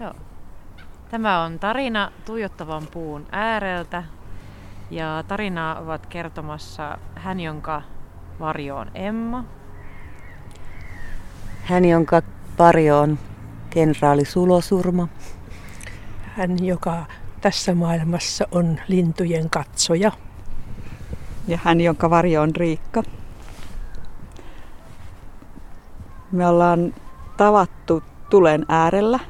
Joo. Tämä on tarina tuijottavan puun ääreltä. Ja tarinaa ovat kertomassa hän, jonka varjo on Emma. Hän, jonka varjo on kenraali Sulosurma. Hän, joka tässä maailmassa on lintujen katsoja. Ja hän, jonka varjo on Riikka. Me ollaan tavattu tulen äärellä.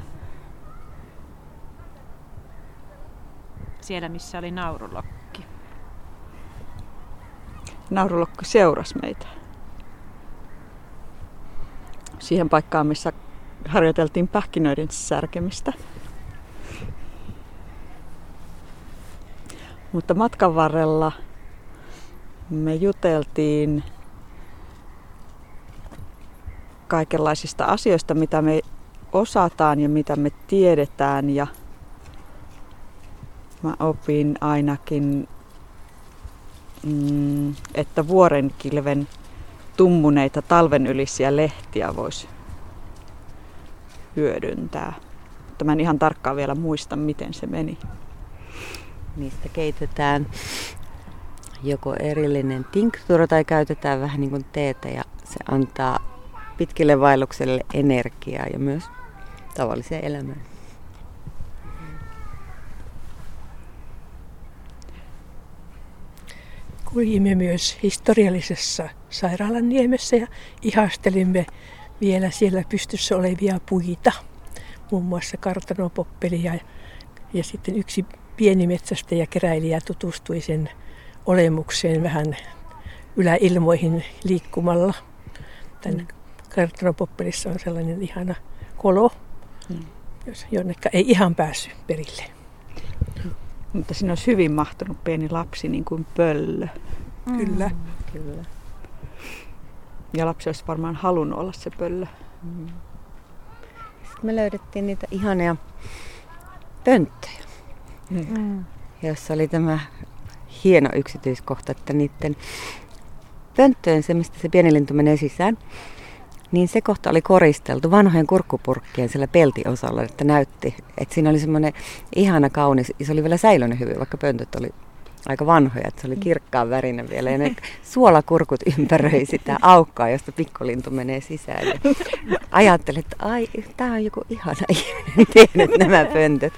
Siellä, missä oli naurulokki. Naurulokki seurasi meitä. Siihen paikkaan, missä harjoiteltiin pähkinöiden särkemistä. Mutta matkan varrella me juteltiin kaikenlaisista asioista, mitä me osataan ja mitä me tiedetään. Ja mä opin ainakin, mm, että vuorenkilven tummuneita talven ylisiä lehtiä voisi hyödyntää. Mutta mä en ihan tarkkaan vielä muista, miten se meni. Niistä keitetään joko erillinen tinktura tai käytetään vähän niin kuin teetä ja se antaa pitkille vaellukselle energiaa ja myös tavalliseen elämään. Kuljimme myös historiallisessa sairaalan niemessä ja ihastelimme vielä siellä pystyssä olevia puita, muun muassa kartanopoppeli ja, ja sitten yksi pieni metsästä ja keräilijä tutustui sen olemukseen vähän yläilmoihin liikkumalla. Tän mm. kartanopoppelissa on sellainen ihana kolo, mm. jonnekka ei ihan päässyt perille. Mutta siinä olisi hyvin mahtunut pieni lapsi niin kuin pöllö. Mm. Kyllä. Kyllä. Ja lapsi olisi varmaan halunnut olla se pöllö. Mm. Sitten me löydettiin niitä ihania pönttöjä, mm. jossa oli tämä hieno yksityiskohta, että niiden pönttöjen, se mistä se pieni lintu menee sisään, niin se kohta oli koristeltu vanhojen kurkkupurkkien sillä peltiosalla, että näytti, että siinä oli semmoinen ihana kaunis, ja se oli vielä säilynyt hyvin, vaikka pöntöt oli aika vanhoja, että se oli kirkkaan värinen vielä. Ja ne suolakurkut ympäröi sitä aukkaa, josta pikkulintu menee sisään. Ja ajattelin, että ai, tämä on joku ihana ihminen tehnyt nämä pöntöt,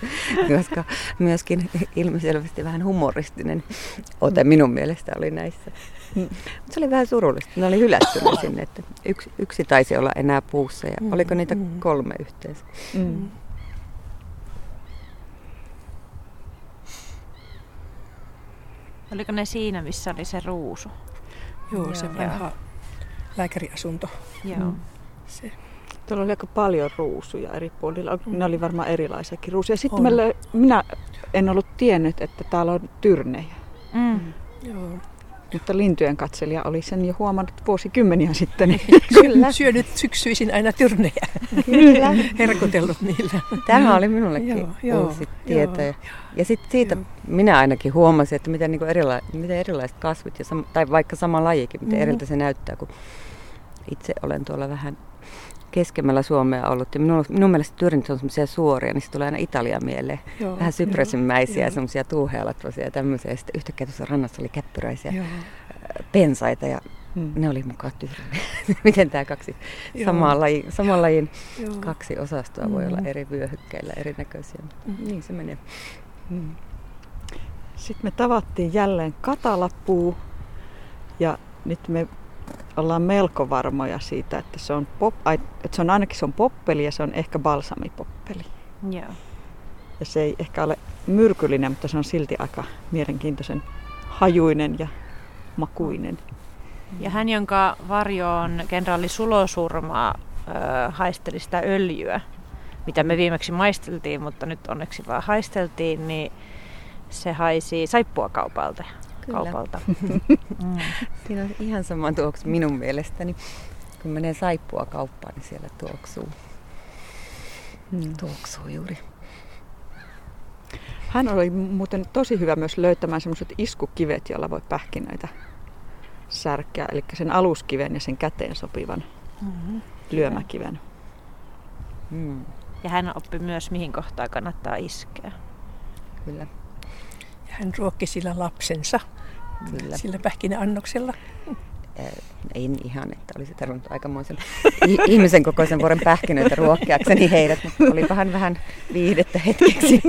koska myöskin ilmiselvästi vähän humoristinen ote minun mielestä oli näissä. Mutta se oli vähän surullista. Ne oli hylättynyt sinne, että yksi, yksi taisi olla enää puussa ja oliko niitä kolme yhteensä. Mm. Oliko ne siinä, missä oli se ruusu? Joo, Joo se vanha lääkäriasunto. Joo. Mm. Se. Tuolla oli aika paljon ruusuja eri puolilla. Mm. Ne oli varmaan erilaisiakin ruusuja. Sitten meillä, minä en ollut tiennyt, että täällä on tyrnejä. Mm. Mm. Joo. Mutta lintujen katselija oli sen jo huomannut vuosikymmeniä sitten. Kyllä. Syönyt syksyisin aina tyrnejä. Kyllä. Herkutellut niillä. Tämä oli minullekin joo, joo, uusi tieto. Joo. Ja sitten siitä joo. minä ainakin huomasin, että miten, niin erila- miten erilaiset kasvit, ja sam- tai vaikka sama lajikin, miten mm. eriltä se näyttää, kun itse olen tuolla vähän keskemmällä Suomea ollut. Ja minun, minun mielestä tyrnit on semmoisia suoria, niin se tulee aina Italia mieleen. Joo, Vähän sypresinmäisiä, joo, semmoisia tuuhealatvoisia ja tämmöisiä. Ja sitten yhtäkkiä tuossa rannassa oli käppyräisiä joo. pensaita ja hmm. ne oli mukaan tyrniä. Miten tämä kaksi samaa, laji, saman lajin joo. kaksi osastoa voi olla eri vyöhykkeillä erinäköisiä. Hmm. Niin se menee. Hmm. Sitten me tavattiin jälleen katalapuu ja nyt me ollaan melko varmoja siitä, että se on, pop, että se on ainakin se on poppeli ja se on ehkä balsamipoppeli. Joo. Ja se ei ehkä ole myrkyllinen, mutta se on silti aika mielenkiintoisen hajuinen ja makuinen. Ja hän, jonka varjo on kenraali Sulosurma, haisteli sitä öljyä, mitä me viimeksi maisteltiin, mutta nyt onneksi vaan haisteltiin, niin se haisi saippua kaupalta. Kyllä. kaupalta. mm. Siinä on ihan sama tuoksu minun mielestäni. Kun menee saippua kauppaan, niin siellä tuoksuu. Mm. Tuoksuu juuri. Hän oli muuten tosi hyvä myös löytämään semmoiset iskukivet, joilla voi pähkinöitä särkeä. Eli sen aluskiven ja sen käteen sopivan mm-hmm. lyömäkiven. Mm. Ja hän oppi myös, mihin kohtaan kannattaa iskeä. Kyllä, Ja hän ruokki sillä lapsensa, kyllä. sillä pähkinäannoksella. Ää, Ei niin ihan, että olisi tarvinnut aikamoisen ihmisen kokoisen vuoren pähkinöitä ruokkiakseni heidät, mutta olipahan vähän viihdettä hetkeksi.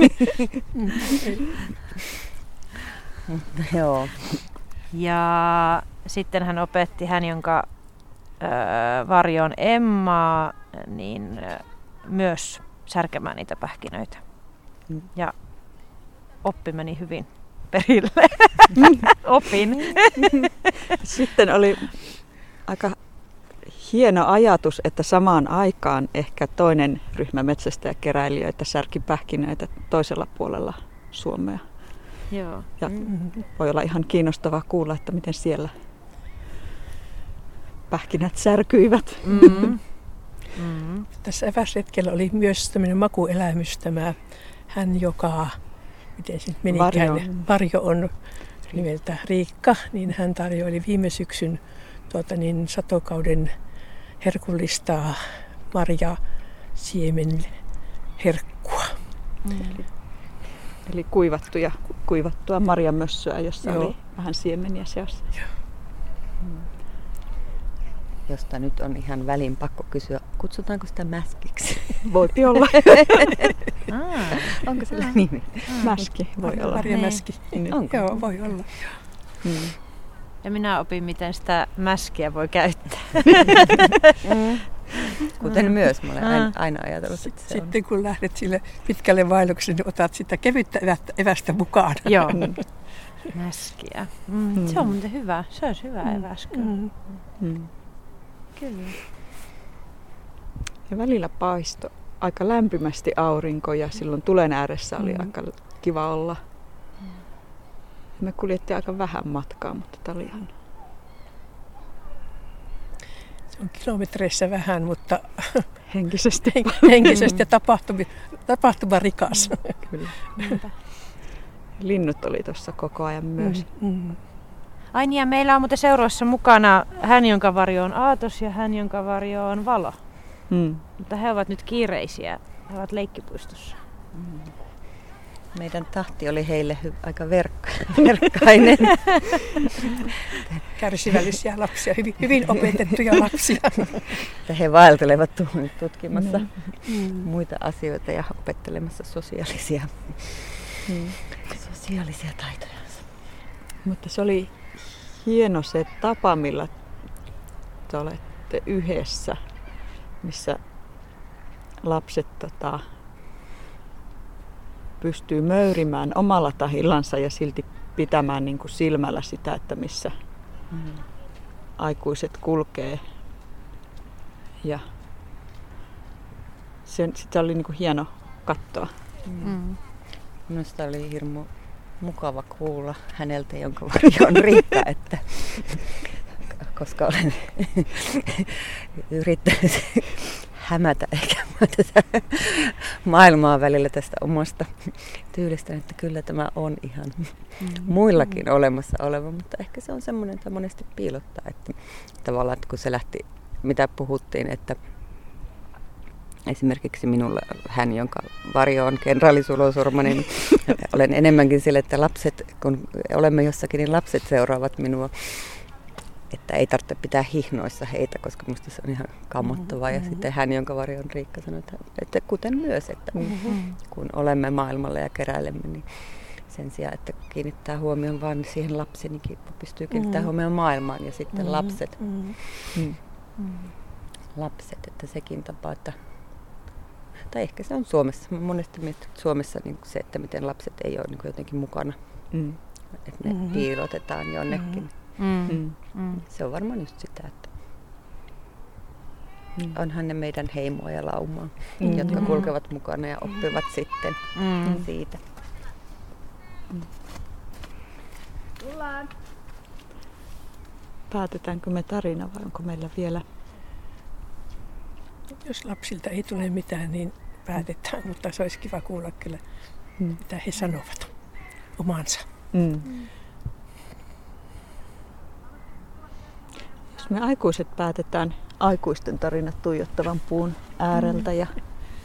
Joo, Ja sitten hän opetti hän, jonka ö, varjo on Emma, niin ö, myös särkemään niitä pähkinöitä. Mm. Ja oppi meni hyvin perille. Opin. Sitten oli aika hieno ajatus, että samaan aikaan ehkä toinen ryhmä metsästäjäkeräilijöitä särki pähkinöitä toisella puolella Suomea. Joo. Ja voi olla ihan kiinnostavaa kuulla, että miten siellä pähkinät särkyivät. Mm. Mm. Tässä eväsretkellä oli myös tämmöinen makuelämys tämä hän, joka, miten se menikään, Varjo. Varjo on nimeltä Riikka, niin hän tarjoili viime syksyn tuota, niin satokauden herkullista marja siemen herkkua. Mm. Eli kuivattuja, kuivattua marjamössöä, jossa Joo. oli vähän siemeniä seassa. Josta nyt on ihan väliin pakko kysyä, kutsutaanko sitä mäskiksi? Voipi olla Ah. Onko sillä nimi? mäski. Voi olla. Niin. Onko? Joo, voi olla. Mm. Ja minä opin, miten sitä mäskiä voi käyttää. Mm. Kuten myös, mä olen aina, aina ajatellut, että se on. Sitten kun lähdet sille pitkälle vaellukselle, niin otat sitä kevyttä evästä, evästä mukaan. Joo. Mäskiä. Mm. Se on Mm. muuten hyvä. Se olisi hyvä Mm. eväs. kyllä. Mm. Mm. Kyllä. Ja välillä paisto aika lämpimästi aurinko ja silloin tulen ääressä oli Mm. aika kiva olla. Me kuljettiin aika vähän matkaa, mutta tämä oli ihan Se on kilometreissä vähän, mutta henkisesti. henkisesti ja tapahtumi, tapahtuma rikas. Kyllä. Niinpä. Linnut oli tuossa koko ajan myös. Mm, mm. Ai niin, ja meillä on muuten seurassa mukana hän, jonka varjo on Aatos ja hän, jonka varjo on Valo. Mm. Mutta he ovat nyt kiireisiä. He ovat leikkipuistossa. Meidän tahti oli heille hy- aika verkk- verkkainen. Kärsivällisiä lapsia, hyvin, hyvin opetettuja lapsia. he vaeltelevat tu- tutkimassa Mm. muita asioita ja opettelemassa sosiaalisia, Mm. sosiaalisia taitoja. Mutta se oli hieno se tapa, millä te olette yhdessä, missä lapset tota, pystyy möyrimään omalla tahillansa ja silti pitämään niin kuin silmällä sitä, että missä Mm. aikuiset kulkee. Ja se, sitä oli niin kuin hieno katsoa. Mm. Minusta oli hirmu mukava kuulla häneltä, jonka varjo on Riikka, että koska olen yrittänyt hämätä ehkä tätä maailmaa välillä tästä omasta tyylistä, että kyllä tämä on ihan muillakin olemassa oleva, mutta ehkä se on semmoinen, että monesti piilottaa, että tavallaan että kun se lähti, mitä puhuttiin, että esimerkiksi minulla hän, jonka varjo on kenraali Sulosurma, niin olen enemmänkin sille, että lapset, kun olemme jossakin, niin lapset seuraavat minua. Että ei tarvitse pitää hihnoissa heitä, koska minusta se on ihan kammottavaa. Ja Mhm. sitten hän, jonka varjo on Riikka, sanoi, että, että kuten myös, että Mm. kun olemme maailmalla ja keräilemme, niin sen sijaan, että kiinnittää huomioon vain siihen lapseen, niin pystyy kiinnittämään Mm. huomioon maailmaan ja sitten Mm, lapset, mm. Mm. Mm. lapset, että sekin tapa, että tai ehkä se on Suomessa. Mä monesti mietin, että Suomessa niin se, että miten lapset ei ole niin jotenkin mukana, Mm. että ne Mhm. piilotetaan jonnekin. Mm. Mm. Mm. Se on varmaan just sitä, että Mm. onhan ne meidän heimoa ja laumaa, Mm. jotka Mm. kulkevat mukana ja oppivat sitten Mm. siitä. Päätetäänkö me tarina vai onko meillä vielä? Jos lapsilta ei tule mitään, niin päätetään, mutta se olisi kiva kuulla kyllä, Mm. mitä he sanovat omansa. Mm. Jos me aikuiset päätetään aikuisten tarinat tuijottavan puun ääreltä ja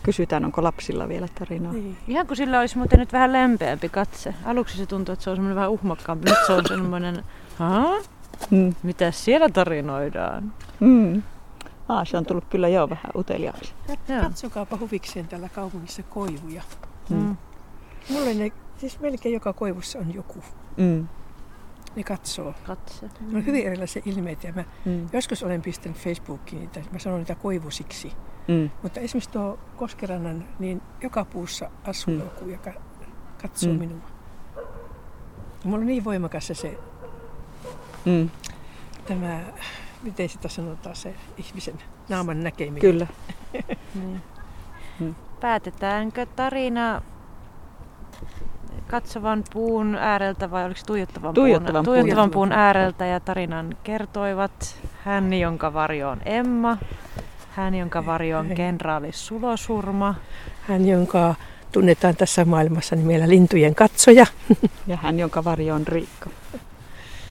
kysytään, onko lapsilla vielä tarinaa. Niin. Ihan kuin sillä olisi muuten nyt vähän lempeämpi katse. Aluksi se tuntuu, että se on semmoinen vähän uhmakkaampi. Nyt se on semmoinen? Mm. mitä siellä tarinoidaan? Mm. Ah, se on tullut kyllä jo vähän uteliaaksi. Katsokaapa huvikseen täällä kaupungissa koivuja. Mm. Mulle ne, siis melkein joka koivussa on joku. Mm. Ne katsoo. Katse. Ne on hyvin erilaisia ilmeitä. Ja mä Mm. joskus olen pistänyt Facebookiin niitä, mä sanon niitä koivusiksi. Mm. Mutta esimerkiksi tuo Koskerannan, niin joka puussa asuu Mm. joku, joka katsoo Mm. minua. Ja mulla on niin voimakas se, se Mm. tämä, miten sitä sanotaan, se ihmisen naaman näkeminen. Kyllä. Niin. Mm. Päätetäänkö tarina katsovan puun ääreltä vai oliko se tuijottavan, Tuijottavan puun, puun. tuijottavan puun ääreltä ja tarinan kertoivat hän, jonka varjo on Emma, hän, jonka varjo on kenraali Sulosurma Hän, jonka tunnetaan tässä maailmassa nimellä lintujen katsoja. Ja hän, jonka varjo on Riikka.